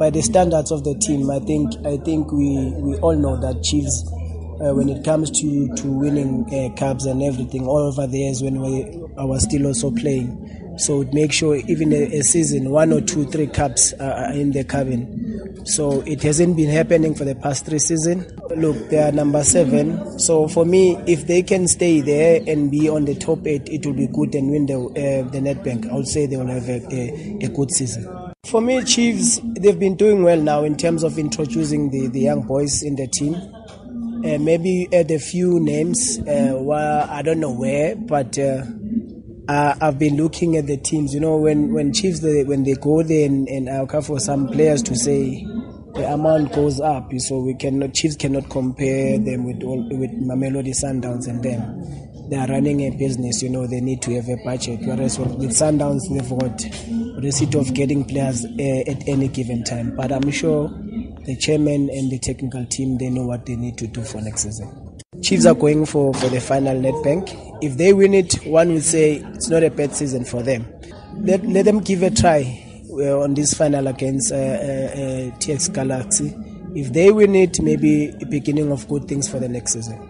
by the standards of the team, I think I think we, we all know that Chiefs, uh, when it comes to to winning uh, cups and everything, all over the years when we I was still also playing. So make sure even a, a season, one or two, three cups are in the cabin. So it hasn't been happening for the past three seasons. Look, they are number seven. So for me, if they can stay there and be on the top eight, it will be good and win the uh, the Nedbank. I would say they will have a, a, a good season. For me, Chiefs, they've been doing well now in terms of introducing the, the young boys in the team. Uh, maybe add a few names. Uh, well, I don't know where, but uh, uh, I've been looking at the teams. You know, when when Chiefs they, when they go there and, and I look for some players to say the amount goes up, so we cannot Chiefs cannot compare them with all, with Mamelodi Sundowns and them. They are running a business, you know. They need to have a budget. Whereas with Sundowns, they've got seat of getting players uh, at any given time. But I'm sure the chairman and the technical team they know what they need to do for next season. Chiefs are going for, for the final Nedbank. If they win it, one would say it's not a bad season for them. Let, let them give a try on this final against uh, uh, uh TS Galaxy. If they win it, maybe beginning of good things for the next season.